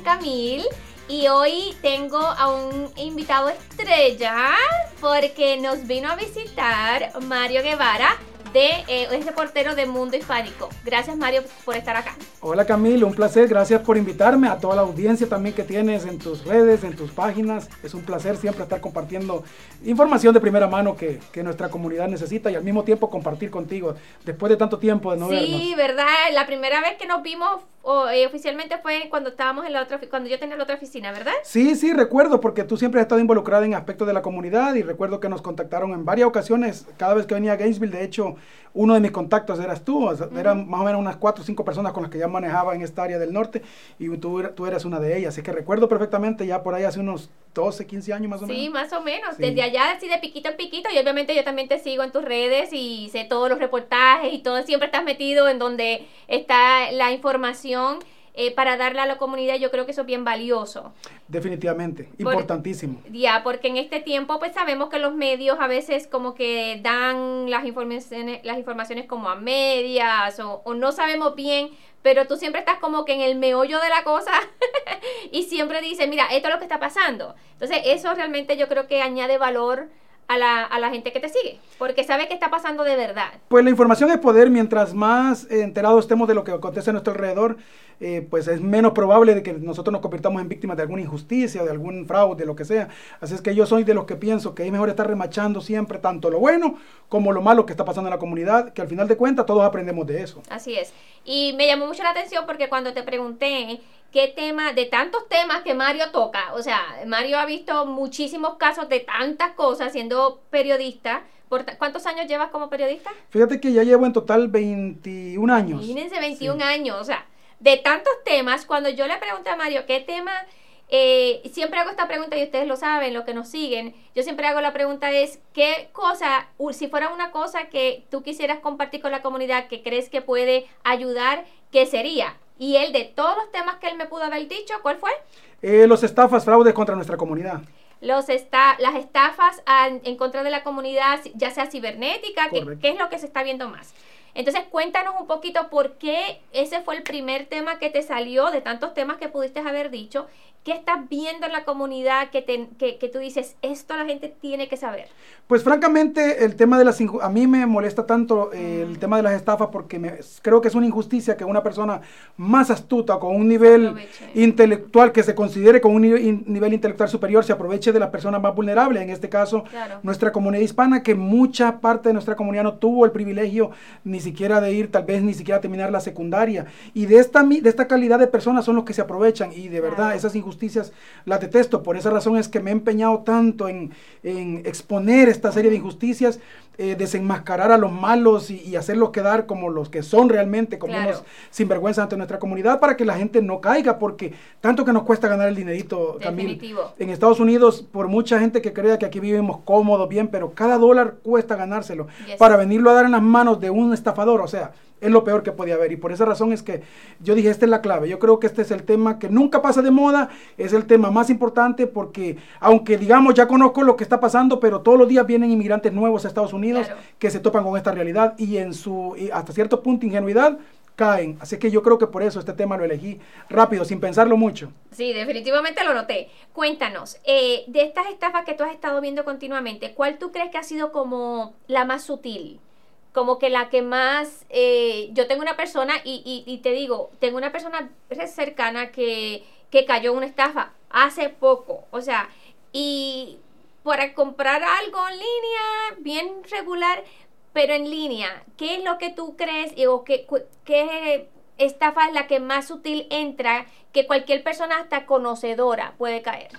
Camil. Y hoy tengo a un invitado estrella porque nos vino a visitar Mario Guevara de eh, es reportero de Mundo Hispánico. Gracias Mario por estar acá. Hola Camilo, un placer, gracias por invitarme, a toda la audiencia también que tienes en tus redes, en tus páginas. Es un placer siempre estar compartiendo información de primera mano que, que nuestra comunidad necesita y al mismo tiempo compartir contigo después de tanto tiempo de no sí, vernos. Sí, verdad, la primera vez que nos vimos o, eh, oficialmente fue cuando estábamos en la otra cuando yo tenía la otra oficina, ¿verdad? Sí, sí, recuerdo porque tú siempre has estado involucrada en aspectos de la comunidad y recuerdo que nos contactaron en varias ocasiones cada vez que venía a Gainesville, de hecho, uno de mis contactos eras tú, eran más o menos unas cuatro o cinco personas con las que ya manejaba en esta área del norte y tú, tú eras una de ellas, así que recuerdo perfectamente ya por ahí hace unos 12, 15 años más o menos. Sí, más o menos, desde allá así de piquito en piquito y obviamente yo también te sigo en tus redes y sé todos los reportajes y todo, siempre estás metido en donde está la información. Eh, para darle a la comunidad, yo creo que eso es bien valioso. Definitivamente, importantísimo. ya, porque en este tiempo pues sabemos que los medios a veces como que dan las informaciones, las informaciones como a medias o, o no sabemos bien, pero tú siempre estás como que en el meollo de la cosa y siempre dices, mira, esto es lo que está pasando. Entonces eso realmente yo creo que añade valor a la, a la, gente que te sigue, porque sabe que está pasando de verdad. Pues la información es poder, mientras más enterados estemos de lo que acontece a nuestro alrededor, eh, pues es menos probable de que nosotros nos convirtamos en víctimas de alguna injusticia, de algún fraude, de lo que sea. Así es que yo soy de los que pienso que es mejor estar remachando siempre tanto lo bueno como lo malo que está pasando en la comunidad, que al final de cuentas todos aprendemos de eso. Así es. Y me llamó mucho la atención porque cuando te pregunté qué tema, de tantos temas que Mario toca, o sea, Mario ha visto muchísimos casos de tantas cosas siendo periodista. ¿Por ¿Cuántos años llevas como periodista? Fíjate que ya llevo en total 21 años. Imagínense, 21 sí. años, o sea, de tantos temas, cuando yo le pregunté a Mario qué tema, eh, siempre hago esta pregunta y ustedes lo saben, los que nos siguen, yo siempre hago la pregunta es, ¿qué cosa, si fuera una cosa que tú quisieras compartir con la comunidad que crees que puede ayudar, qué sería? Y él, de todos los temas que él me pudo haber dicho, ¿cuál fue? Eh, los estafas, fraudes contra nuestra comunidad. Los esta las estafas en, contra de la comunidad, ya sea cibernética, ¿qué, ¿qué es lo que se está viendo más? Entonces, cuéntanos un poquito por qué ese fue el primer tema que te salió de tantos temas que pudiste haber dicho. ¿Qué estás viendo en la comunidad que, te, que, que, tú dices, esto la gente tiene que saber? Pues francamente, el tema de las... A mí me molesta tanto eh, el tema de las estafas porque me, creo que es una injusticia que una persona más astuta, con un nivel intelectual, que se considere con un nivel, nivel, intelectual superior, se aproveche de las personas más vulnerables. En este caso, claro. nuestra comunidad hispana, que mucha parte de nuestra comunidad no tuvo el privilegio ni siquiera de ir, tal vez ni siquiera terminar la secundaria. Y de esta, de esta calidad de personas son los que se aprovechan. Y de verdad, claro. esas injusticias injusticias las detesto. Por esa razón es que me he empeñado tanto en, en exponer esta serie de injusticias, eh, desenmascarar a los malos y, y, hacerlos quedar como los que son realmente, como claro. unos sinvergüenza ante nuestra comunidad, para que la gente no caiga, porque tanto que nos cuesta ganar el dinerito, Camil. En Estados Unidos, por mucha gente que crea que aquí vivimos cómodos, bien, pero cada dólar cuesta ganárselo yes. para venirlo a dar en las manos de un estafador, o sea, es lo peor que podía haber. Y por esa razón es que yo dije, esta es la clave. Yo creo que este es el tema que nunca pasa de moda, es el tema más importante porque, aunque digamos, ya conozco lo que está pasando, pero todos los días vienen inmigrantes nuevos a Estados Unidos claro. que se topan con esta realidad y en su, y hasta cierto punto, ingenuidad caen. Así que yo creo que por eso este tema lo elegí rápido, sin pensarlo mucho. Sí, definitivamente lo noté. Cuéntanos, eh, de estas estafas que tú has estado viendo continuamente, ¿cuál tú crees que ha sido como la más sutil? Como que la que más, eh, yo tengo una persona y, y, y, te digo, tengo una persona cercana que, que cayó en una estafa hace poco, o sea, y para comprar algo en línea, bien regular, pero en línea, ¿qué es lo que tú crees o qué, qué estafa es la que más sutil entra que cualquier persona hasta conocedora puede caer?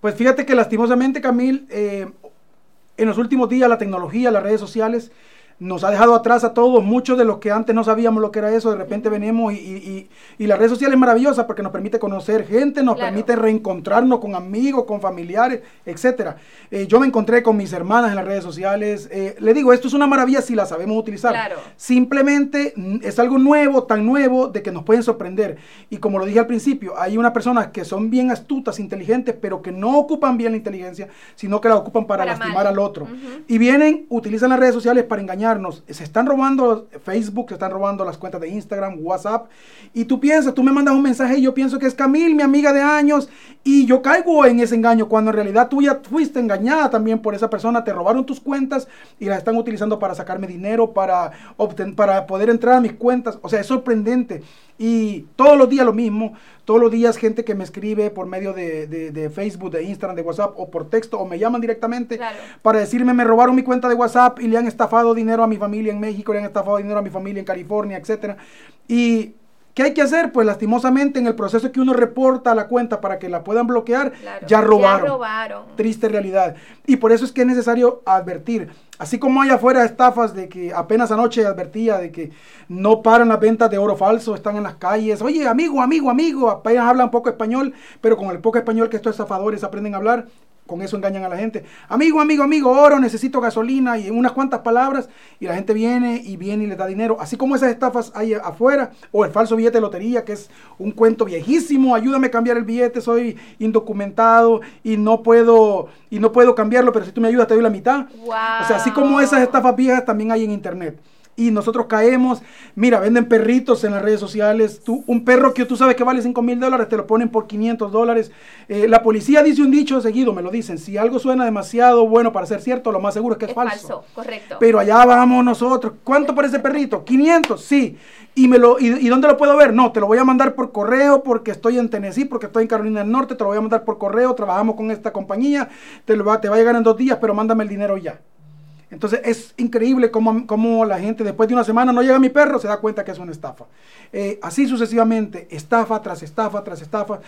Pues fíjate que lastimosamente, Camil, eh, en los últimos días la tecnología, las redes sociales, nos ha dejado atrás a todos, muchos de los que antes no sabíamos lo que era eso, de repente venimos y, y, y, y la red social es maravillosa porque nos permite conocer gente, nos claro. permite reencontrarnos con amigos, con familiares, etc. Eh, yo me encontré con mis hermanas en las redes sociales, eh, le digo, esto es una maravilla si la sabemos utilizar. Claro. Simplemente mm, es algo nuevo, tan nuevo, de que nos pueden sorprender. Y como lo dije al principio, hay unas personas que son bien astutas, inteligentes, pero que no ocupan bien la inteligencia, sino que la ocupan para, para lastimar mal. al otro. Uh -huh. Y vienen, utilizan las redes sociales para engañar Se están robando Facebook, se están robando las cuentas de Instagram, WhatsApp. Y tú piensas, tú me mandas un mensaje y yo pienso que es Camil, mi amiga de años, y yo caigo en ese engaño cuando en realidad tú ya fuiste engañada también por esa persona, te robaron tus cuentas y las están utilizando para sacarme dinero, para, para poder entrar a mis cuentas. O sea, es sorprendente. Y todos los días lo mismo, todos los días gente que me escribe por medio de, Facebook, de Instagram, de WhatsApp o por texto o me llaman directamente para decirme me robaron mi cuenta de WhatsApp y le han estafado dinero a mi familia en México, le han estafado dinero a mi familia en California, etcétera. Y ¿Qué hay que hacer? Pues lastimosamente en el proceso que uno reporta la cuenta para que la puedan bloquear, ya robaron. Ya robaron. Triste realidad. Y por eso es que es necesario advertir. Así como hay afuera estafas de que apenas anoche advertía de que no paran las ventas de oro falso, están en las calles. Oye, amigo, amigo, amigo, apenas hablan poco español, pero con el poco español que estos estafadores aprenden a hablar, con eso engañan a la gente. Amigo, amigo, amigo, oro, necesito gasolina y unas cuantas palabras y la gente viene y viene y le da dinero. Así como esas estafas hay afuera o el falso billete de lotería que es un cuento viejísimo, ayúdame a cambiar el billete, soy indocumentado y no puedo y no puedo cambiarlo, pero si tú me ayudas te doy la mitad. O sea, así como esas estafas viejas también hay en internet y nosotros caemos. Mira, venden perritos en las redes sociales. Tú, un perro que tú sabes que vale 5 mil dólares, te lo ponen por 500 dólares. Eh, la policía dice un dicho seguido, me lo dicen. Si algo suena demasiado bueno para ser cierto, lo más seguro es que es, falso. falso. correcto. Pero allá vamos nosotros. ¿Cuánto por ese perrito? 500, sí. ¿Y, me lo, y, dónde lo puedo ver? No, te lo voy a mandar por correo porque estoy en Tennessee, porque estoy en Carolina del Norte, te lo voy a mandar por correo, trabajamos con esta compañía, te, lo va, te va a llegar en dos días, pero mándame el dinero ya. Entonces es increíble cómo, la gente después de una semana no llega a mi perro, se da cuenta que es una estafa. Eh, así sucesivamente, estafa tras estafa tras estafa.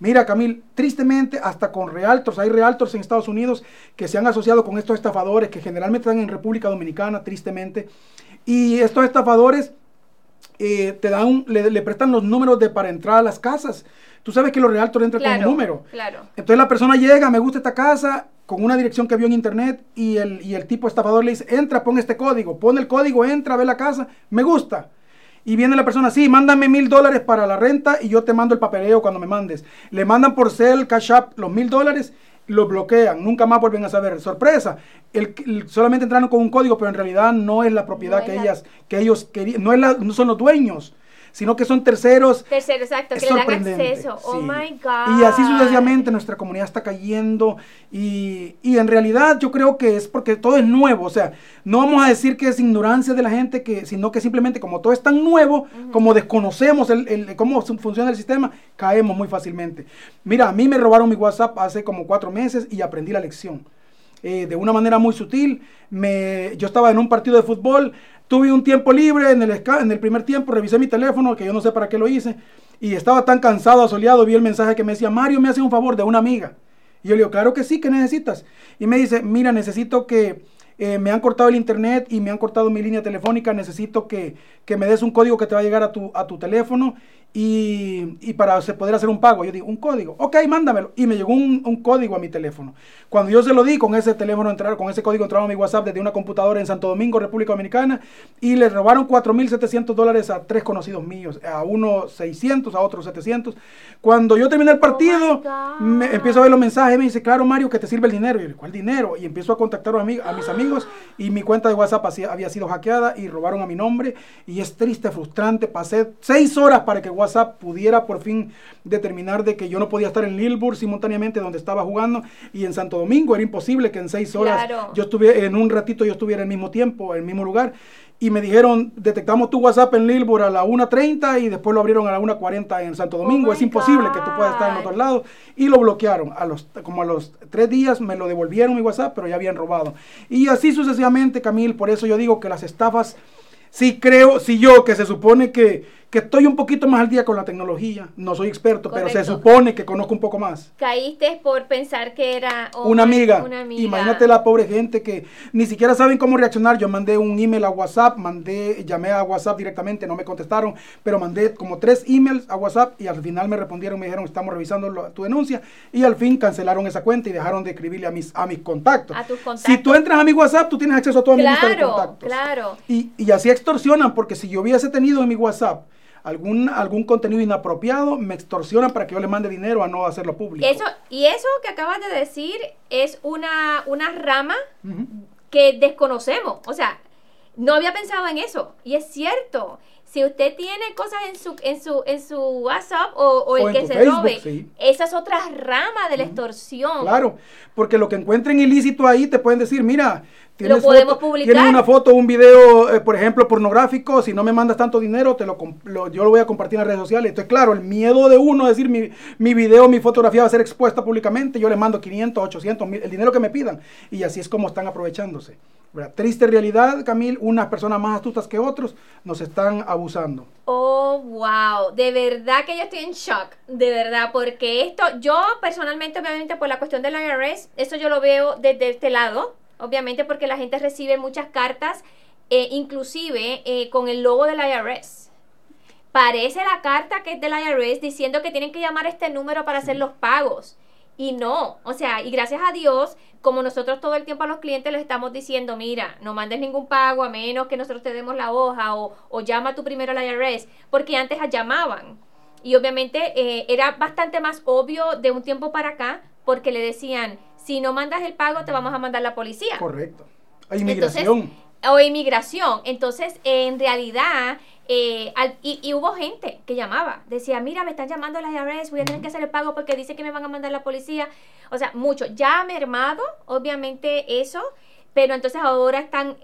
Mira, Camil, tristemente, hasta con realtors, hay realtors en Estados Unidos que se han asociado con estos estafadores que generalmente están en República Dominicana, tristemente. Y estos estafadores eh, te dan, le, prestan los números de para entrar a las casas. Tú sabes que los realtors entran con un número. Claro. Entonces la persona llega, me gusta esta casa, con una dirección que vio en internet y el, y el tipo estafador le dice, entra, pon este código, pone el código, entra, ve la casa, me gusta. Y viene la persona, sí, mándame mil dólares para la renta y yo te mando el papeleo cuando me mandes. Le mandan por Cell, Cash App los mil dólares, lo bloquean, nunca más vuelven a saber. Sorpresa, el, solamente entraron con un código, pero en realidad no es la propiedad que, ellas, que ellos querían, no, es la, no son los dueños sino que son terceros. Terceros, exacto, que le dan acceso. Oh my God. Y así sucesivamente nuestra comunidad está cayendo y, en realidad yo creo que es porque todo es nuevo, o sea, no vamos a decir que es ignorancia de la gente, que, sino que simplemente como todo es tan nuevo, como desconocemos el, cómo funciona el sistema, caemos muy fácilmente. Mira, a mí me robaron mi WhatsApp hace como cuatro meses y aprendí la lección. Eh, de una manera muy sutil. Me, yo estaba en un partido de fútbol, Tuve un tiempo libre en el, en el primer tiempo, revisé mi teléfono, que yo no sé para qué lo hice, y estaba tan cansado, asoleado, vi el mensaje que me decía, Mario, me hace un favor de una amiga. Y yo le digo, claro que sí, ¿qué necesitas? Y me dice, mira, necesito que eh, me han cortado el internet y me han cortado mi línea telefónica, necesito que, que, me des un código que te va a llegar a tu, a tu teléfono y, para poder hacer un pago. Yo digo, un código, ok, mándamelo. Y me llegó un, código a mi teléfono. Cuando yo se lo di, con ese teléfono entrar, con ese código entraron a mi WhatsApp desde una computadora en Santo Domingo, República Dominicana, y le robaron 4.700 dólares a tres conocidos míos, a uno 600, a otro 700. Cuando yo terminé el partido, oh me empiezo a ver los mensajes, me dice, claro, Mario, que te sirve el dinero. Y yo, ¿cuál dinero? Y empiezo a contactar a, a mis amigos y mi cuenta de WhatsApp había sido hackeada y robaron a mi nombre. Y es triste, frustrante. Pasé seis horas para que WhatsApp WhatsApp pudiera por fin determinar de que yo no podía estar en Lilburg simultáneamente donde estaba jugando y en Santo Domingo era imposible que en seis horas yo estuviera en un ratito yo estuviera en el mismo tiempo, en el mismo lugar y me dijeron, detectamos tu WhatsApp en Lilburg a la 1.30 y después lo abrieron a la 1.40 en Santo Domingo. Oh es imposible que tú puedas estar en otro lado. Y lo bloquearon. A los, como a los tres días me lo devolvieron mi WhatsApp, pero ya habían robado. Y así sucesivamente, Camil, por eso yo digo que las estafas, sí creo, si yo que se supone que que estoy un poquito más al día con la tecnología. No soy experto, pero se supone que conozco un poco más. Caíste por pensar que era una, amiga. Imagínate la pobre gente que ni siquiera saben cómo reaccionar. Yo mandé un email a WhatsApp, mandé, llamé a WhatsApp directamente, no me contestaron, pero mandé como tres emails a WhatsApp y al final me respondieron, me dijeron, estamos revisando tu denuncia y al fin cancelaron esa cuenta y dejaron de escribirle a mis, a mis contactos. A tus contactos. Si tú entras a mi WhatsApp, tú tienes acceso a toda mi lista de contactos. Claro, y, y así extorsionan, porque si yo hubiese tenido en mi WhatsApp algún, algún contenido inapropiado, me extorsionan para que yo le mande dinero a no hacerlo público. Eso, y eso que acabas de decir es una, una rama que desconocemos. O sea, No había pensado en eso. Y es cierto. Si usted tiene cosas en su, en su, en su WhatsApp o, el que se robe, esa es otra rama de la extorsión. Claro, porque lo que encuentren ilícito ahí te pueden decir, mira, lo podemos publicar. Tienes una foto, un video, eh, por ejemplo, pornográfico, si no me mandas tanto dinero, te lo, yo lo voy a compartir en las redes sociales. Entonces, claro, el miedo de uno es decir, mi, mi video, mi fotografía va a ser expuesta públicamente, yo les mando 500, 800, el dinero que me pidan. Y así es como están aprovechándose. Triste realidad, Camil, unas personas más astutas que otros nos están abusando. Oh, wow, de verdad que yo estoy en shock, de verdad, porque esto, yo personalmente, obviamente por la cuestión del IRS, eso yo lo veo desde este lado, obviamente porque la gente recibe muchas cartas, eh, inclusive eh, con el logo del IRS. Parece la carta que es del IRS diciendo que tienen que llamar a este número para hacer los pagos. Y no, o sea, y gracias a Dios, como nosotros todo el tiempo a los clientes les estamos diciendo, mira, no mandes ningún pago a menos que nosotros te demos la hoja o, o llama tú primero al IRS, porque antes llamaban. Y obviamente eh, era bastante más obvio de un tiempo para acá, porque le decían, si no mandas el pago, te vamos a mandar la policía. Correcto. Hay inmigración. o inmigración. Entonces, en realidad, eh, y, hubo gente que llamaba, decía, mira, me están llamando las IRS, voy a tener que hacer el pago porque dice que me van a mandar la policía. O sea, mucho. Ya ha mermado, obviamente, eso, pero entonces ahora están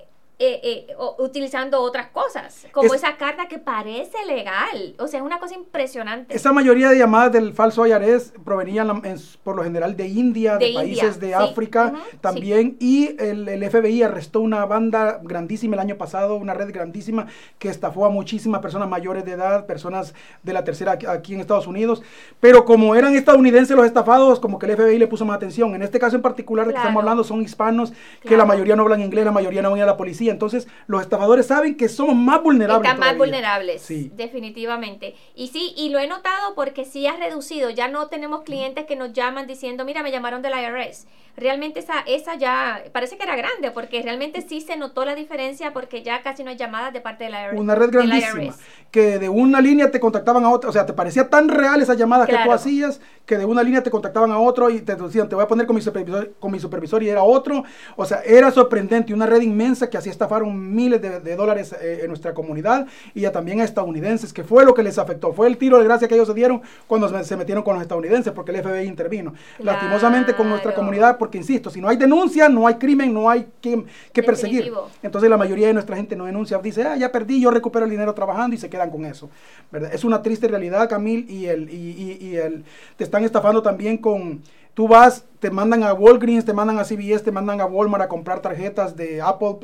eh, eh, utilizando otras cosas, como esa carta que parece legal. O sea, es una cosa impresionante. Esa mayoría de llamadas del falso IRS provenían por lo general de India, de, países de África también, y el, FBI arrestó una banda grandísima el año pasado, una red grandísima que estafó a muchísimas personas mayores de edad, personas de la tercera aquí en Estados Unidos, pero como eran estadounidenses los estafados, como que el FBI le puso más atención. En este caso en particular de que estamos hablando son hispanos, que la mayoría no hablan inglés, la mayoría no van a la policía entonces, los estafadores saben que somos más vulnerables. Están más vulnerables, sí. definitivamente. Y sí, y lo he notado porque sí ha reducido. Ya no tenemos clientes que nos llaman diciendo, mira, me llamaron del IRS. Realmente esa, esa ya parece que era grande porque realmente sí se notó la diferencia porque ya casi no hay llamadas de parte del IRS. Una red grandísima. Que de una línea te contactaban a otra. O sea, te parecía tan real esa llamada que tú hacías que de una línea te contactaban a otro y te decían, te voy a poner con mi supervisor, con mi supervisor y era otro. O sea, era sorprendente. Una red inmensa que hacía estafaron miles de, dólares eh, en nuestra comunidad y ya también a estadounidenses, que fue lo que les afectó. Fue el tiro de gracia que ellos se dieron cuando se metieron con los estadounidenses, porque el FBI intervino. Lastimosamente con nuestra comunidad, porque insisto, si no hay denuncia, no hay crimen, no hay que, que perseguir. Entonces la mayoría de nuestra gente no denuncia, dice, ah, ya perdí, yo recupero el dinero trabajando y se quedan con eso. ¿verdad? Es una triste realidad, Camil, y, el, y, y, y el, te están estafando también con Tú vas, te mandan a Walgreens, te mandan a CVS, te mandan a Walmart a comprar tarjetas de Apple,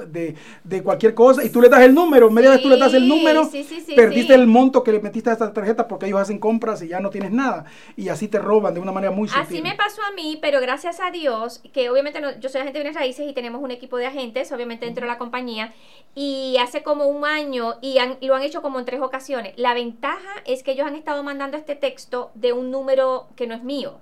de, cualquier cosa, y tú le das el número. Media vez tú le das el número, perdiste el monto que le metiste a esta tarjeta porque ellos hacen compras y ya no tienes nada. Y así te roban de una manera muy sutil. Así me pasó a mí, pero gracias a Dios, que obviamente yo soy agente de bienes raíces y tenemos un equipo de agentes, obviamente dentro de la compañía, y hace como un año, y, y lo han hecho como en tres ocasiones. La ventaja es que ellos han estado mandando este texto de un número que no es mío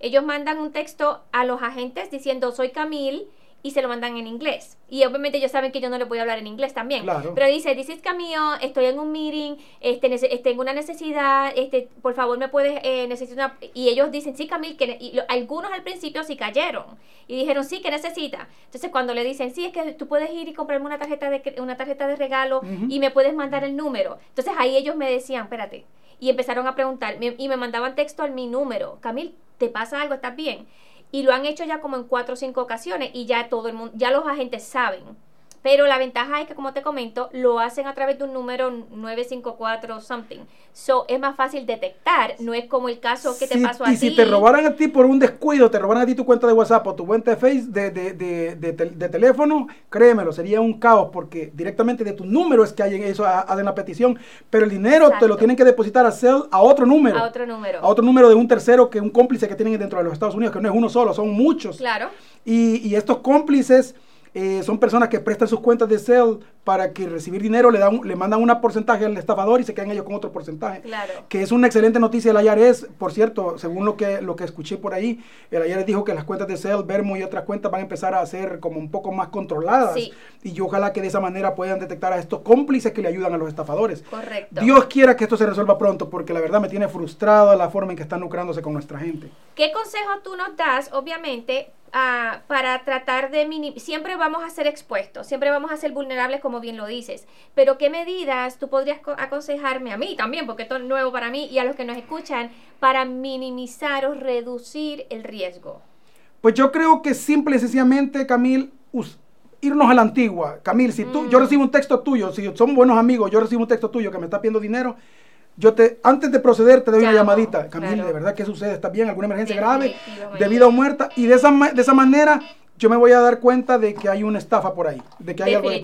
ellos mandan un texto a los agentes diciendo soy Camille y se lo mandan en inglés. Y obviamente ellos saben que yo no les voy a hablar en inglés también. Pero dice, this is Camille, estoy en un meeting, este, tengo una necesidad, este, por favor me puedes, eh, necesito una... Y ellos dicen, sí Camille, que y algunos al principio sí cayeron. Y dijeron, sí, que necesita. Entonces cuando le dicen, sí, es que tú puedes ir y comprarme una tarjeta de, una tarjeta de regalo y me puedes mandar el número. Entonces ahí ellos me decían, espérate. Y empezaron a preguntar, y me mandaban texto al mi número. Camille, ¿te pasa algo? ¿Estás bien? Y lo han hecho ya como en cuatro o cinco ocasiones y ya todo el mundo, ya los agentes saben. Pero la ventaja es que, como te comento, lo hacen a través de un número 954 something. So, es más fácil detectar, no es como el caso que te pasó a ti. Y si te robaran a ti por un descuido, te robaran a ti tu cuenta de WhatsApp o tu cuenta de Face, de, de, de, teléfono, créemelo, sería un caos porque directamente de tu número es que hay eso, hacen la petición, pero el dinero te lo tienen que depositar a Cell a otro número. A otro número. A otro número de un tercero que un cómplice que tienen dentro de los Estados Unidos, que no es uno solo, son muchos. Claro. Y, y estos cómplices eh, son personas que prestan sus cuentas de Cell para que recibir dinero le dan le mandan un porcentaje al estafador y se quedan ellos con otro porcentaje. Claro. Que es una excelente noticia del IRS, por cierto, según lo que lo que escuché por ahí, el IRS dijo que las cuentas de Cell, Vermo y otras cuentas van a empezar a ser como un poco más controladas. Y yo ojalá que de esa manera puedan detectar a estos cómplices que le ayudan a los estafadores. Correcto. Dios quiera que esto se resuelva pronto, porque la verdad me tiene frustrado la forma en que están lucrándose con nuestra gente. ¿Qué consejo tú nos das, obviamente, ah, para tratar de minimizar, siempre vamos a ser expuestos, siempre vamos a ser vulnerables como bien lo dices, pero ¿qué medidas tú podrías aconsejarme a mí también, porque esto es nuevo para mí y a los que nos escuchan, para minimizar o reducir el riesgo? Pues yo creo que simple y sencillamente, Camil, irnos a la antigua. Camil, si tú, yo mm. recibo un texto tuyo, si son buenos amigos, yo recibo un texto tuyo que me está pidiendo dinero, yo te, antes de proceder, te doy una llamadita. Camil, ¿de verdad qué sucede? ¿Estás bien? ¿Alguna emergencia grave? ¿De vida o muerta? Y de esa, de esa manera yo me voy a dar cuenta de que hay una estafa por ahí, de que hay algo de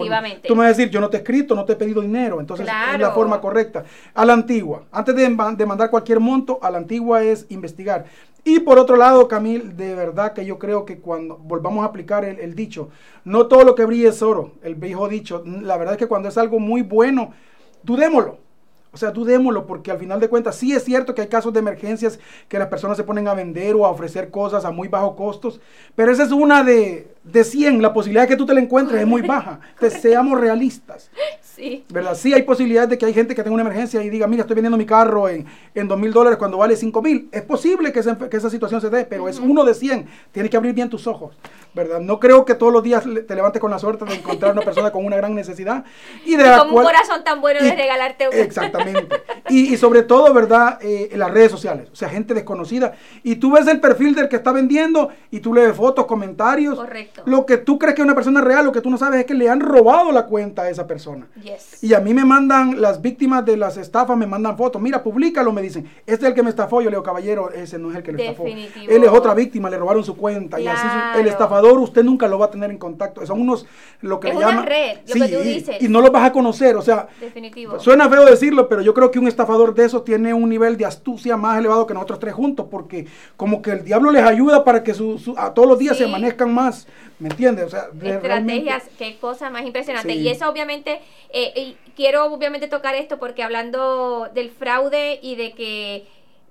Tú me vas a decir, yo no te he escrito, no te he pedido dinero, entonces es la forma correcta. A la antigua, antes de, de, mandar cualquier monto, a la antigua es investigar. Y por otro lado, Camil, de verdad que yo creo que cuando volvamos a aplicar el, el dicho, no todo lo que brilla es oro, el viejo dicho, la verdad es que cuando es algo muy bueno, dudémoslo o sea, dudémoslo porque al final de cuentas sí es cierto que hay casos de emergencias que las personas se ponen a vender o a ofrecer cosas a muy bajos costos, pero esa es una de, de 100. La posibilidad de que tú te la encuentres es muy baja. Entonces, seamos realistas. Sí. ¿Verdad? Sí hay posibilidades de que hay gente que tenga una emergencia y diga, mira, estoy vendiendo mi carro en, en 2 mil dólares cuando vale 5 mil. Es posible que esa, que esa, situación se dé, pero es uno de 100. Tienes que abrir bien tus ojos. ¿verdad? No creo que todos los días te levantes con la suerte de encontrar una persona con una gran necesidad. Y, de con un corazón tan bueno de regalarte una. Exactamente. Y, y, sobre todo, ¿verdad? Eh, en las redes sociales, o sea, gente desconocida. Y tú ves el perfil del que está vendiendo y tú lees fotos, comentarios. Correcto. Lo que tú crees que es una persona real, lo que tú no sabes es que le han robado la cuenta a esa persona. Yes. Y a mí me mandan, las víctimas de las estafas me mandan fotos. Mira, públicalo, me dicen. Este es el que me estafó. Yo le digo, caballero, ese no es el que le estafó. Él es otra víctima, le robaron su cuenta. Y así el estafador usted nunca lo va a tener en contacto. Son unos, lo que es le llaman. red, lo que tú dices. Y, no los vas a conocer, o sea. Definitivo. Suena feo decirlo, pero yo creo que un estafador de esos tiene un nivel de astucia más elevado que nosotros tres juntos, porque como que el diablo les ayuda para que su, a todos los días se amanezcan más, ¿me entiendes? O sea, estrategias, qué cosa más impresionante. Y eso obviamente, eh, quiero obviamente tocar esto porque hablando del fraude y de que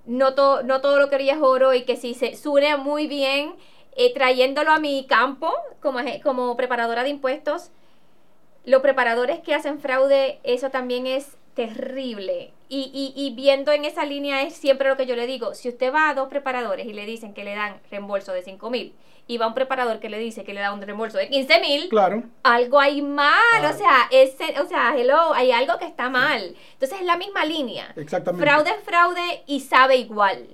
no, no todo lo que es oro y que si se suena muy bien eh, trayéndolo a mi campo como, como preparadora de impuestos, los preparadores que hacen fraude, eso también es terrible. Y, y, y, viendo en esa línea es siempre lo que yo le digo, si usted va a dos preparadores y le dicen que le dan reembolso de 5 mil y va un preparador que le dice que le da un reembolso de 15 mil, claro. algo hay mal, o sea, ese, o sea, hello, hay algo que está mal. Entonces es la misma línea. Exactamente. Fraude es fraude y sabe igual.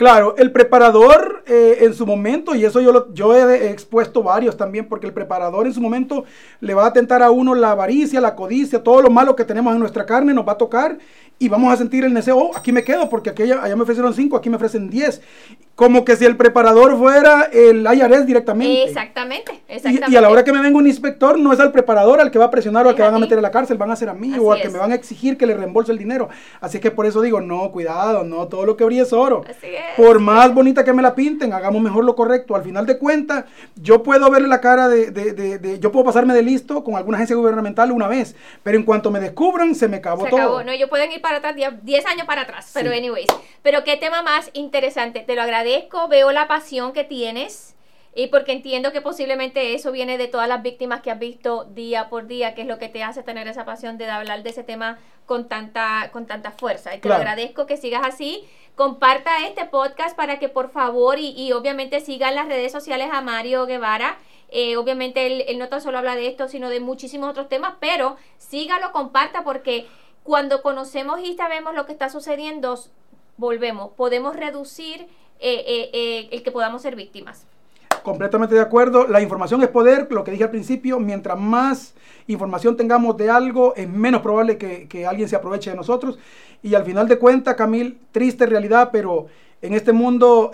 Claro, el preparador eh, en su momento, y eso yo, lo, yo he, expuesto varios también, porque el preparador en su momento le va a atentar a uno la avaricia, la codicia, todo lo malo que tenemos en nuestra carne nos va a tocar y vamos a sentir el deseo, oh, aquí me quedo porque aquella, allá me ofrecieron cinco, aquí me ofrecen diez. Como que si el preparador fuera el IRS directamente. Exactamente, exactamente. Y, a la hora que me venga un inspector, no es al preparador al que va a presionar o al que van a meter en la cárcel, van a ser a mí o al que me van a exigir que le reembolse el dinero. Así que por eso digo, no, cuidado, no, todo lo que brille es oro. Así es. Por más bonita que me la pinten, hagamos mejor lo correcto. Al final de cuentas, yo puedo verle la cara de, de, de, yo puedo pasarme de listo con alguna agencia gubernamental una vez, pero en cuanto me descubran, se me acabó se todo. Acabó. No, yo pueden ir para atrás 10 años para atrás. Pero, anyways. Pero qué tema más interesante. Te lo agradezco. Veo la pasión que tienes. Y porque entiendo que posiblemente eso viene de todas las víctimas que has visto día por día, que es lo que te hace tener esa pasión de hablar de ese tema con tanta, con tanta fuerza. Y te agradezco que sigas así. Comparta este podcast para que por favor y, y obviamente sigan las redes sociales a Mario Guevara. Eh, obviamente él, él, no tan solo habla de esto, sino de muchísimos otros temas, pero sígalo, comparta porque cuando conocemos y sabemos lo que está sucediendo, volvemos, podemos reducir eh, eh, eh, el que podamos ser víctimas. Completamente de acuerdo. La información es poder, lo que dije al principio, mientras más información tengamos de algo, es menos probable que, alguien se aproveche de nosotros. Y al final de cuentas, Camil, triste realidad, pero en este mundo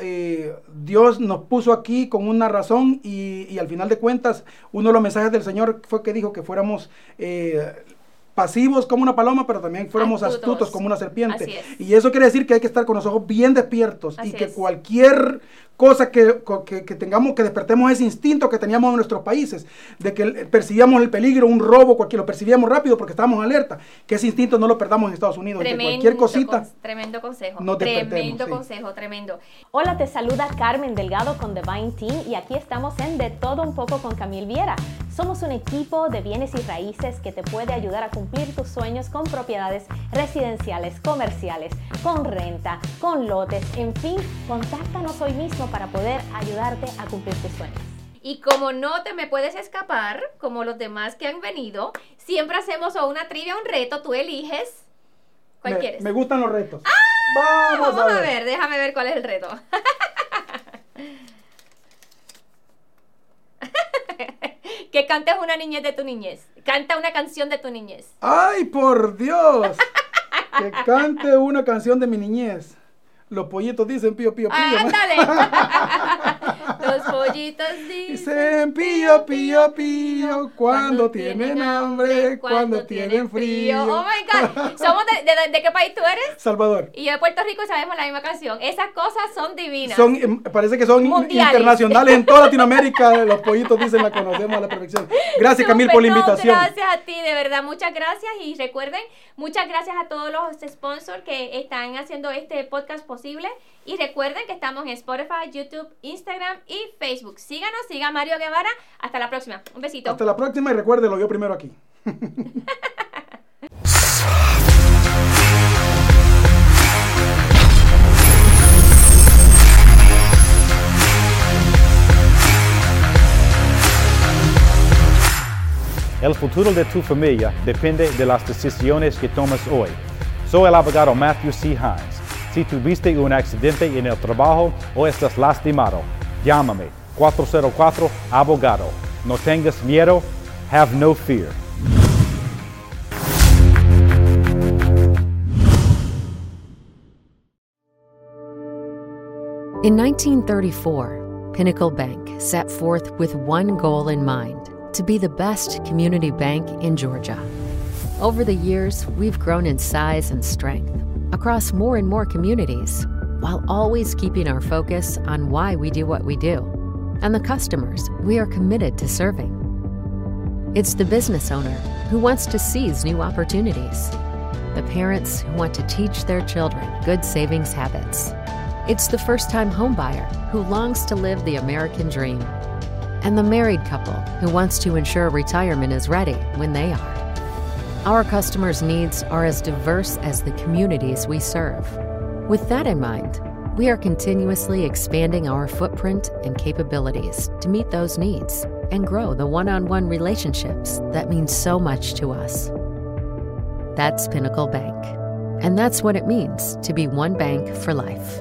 Dios nos puso aquí con una razón y, al final de cuentas, uno de los mensajes del Señor fue que dijo que fuéramos pasivos como una paloma, pero también fuéramos astutos, como una serpiente. Y eso quiere decir que hay que estar con los ojos bien despiertos y que cualquier cosa que, que, tengamos, que despertemos ese instinto que teníamos en nuestros países, de que percibíamos el peligro, un robo, cualquier, lo percibíamos rápido porque estábamos alerta, que ese instinto no lo perdamos en Estados Unidos, tremendo, cualquier cosita. tremendo consejo, no tremendo consejo, tremendo. Hola, te saluda Carmen Delgado con Divine Team y aquí estamos en De Todo Un Poco con Camil Viera. Somos un equipo de bienes y raíces que te puede ayudar a cumplir tus sueños con propiedades residenciales, comerciales, con renta, con lotes, en fin, contáctanos hoy mismo para poder ayudarte a cumplir tus sueños. Y como no te me puedes escapar, como los demás que han venido, siempre hacemos o una trivia o un reto, tú eliges. ¿Cuál me, quieres? Me gustan los retos. ¡Ah! Vamos, a, ver. déjame ver cuál es el reto. que cantes una niñez de tu niñez. Canta una canción de tu niñez. ¡Ay, por Dios! que cante una canción de mi niñez. Los pollitos dicen pío, pío, pío. Ah, pollitos dicen pío, pío, pío. Cuando, tienen hambre, cuando, tienen frío. Oh my God. ¿Somos de, de, qué país tú eres? Salvador. Y yo de Puerto Rico y sabemos la misma canción. Esas cosas son divinas. Son, em, parece que son internacionales en toda Latinoamérica. Los pollitos dicen la conocemos a la perfección. Gracias, Camil, por la invitación. Gracias a ti, de verdad. Muchas gracias. Y recuerden, muchas gracias a todos los sponsors que están haciendo este podcast posible. Y recuerden que estamos en Spotify, YouTube, Instagram y Facebook. Síganos, siga Mario Guevara. Hasta la próxima. Un besito. Hasta la próxima y recuerden, lo vio primero aquí. El futuro de tu familia depende de las decisiones que tomas hoy. Soy el abogado Matthew C. Hines. Si tuviste un accidente en el trabajo o estás lastimado, llámame 404 Abogado. No tengas miedo. Have no fear. In 1934, Pinnacle Bank set forth with one goal in mind to be the best community bank in Georgia. Over the years, we've grown in size and strength across more and more communities, while always keeping our focus on why we do what we do and the customers we are committed to serving. It's the business owner who wants to seize new opportunities, the parents who want to teach their children good savings habits. It's the first time homebuyer who longs to live the American dream, and the married couple who wants to ensure retirement is ready when they are. Our customers' needs are as diverse as the communities we serve. With that in mind, we are continuously expanding our footprint and capabilities to meet those needs and grow the one on one relationships that mean so much to us. That's Pinnacle Bank. And that's what it means to be one bank for life.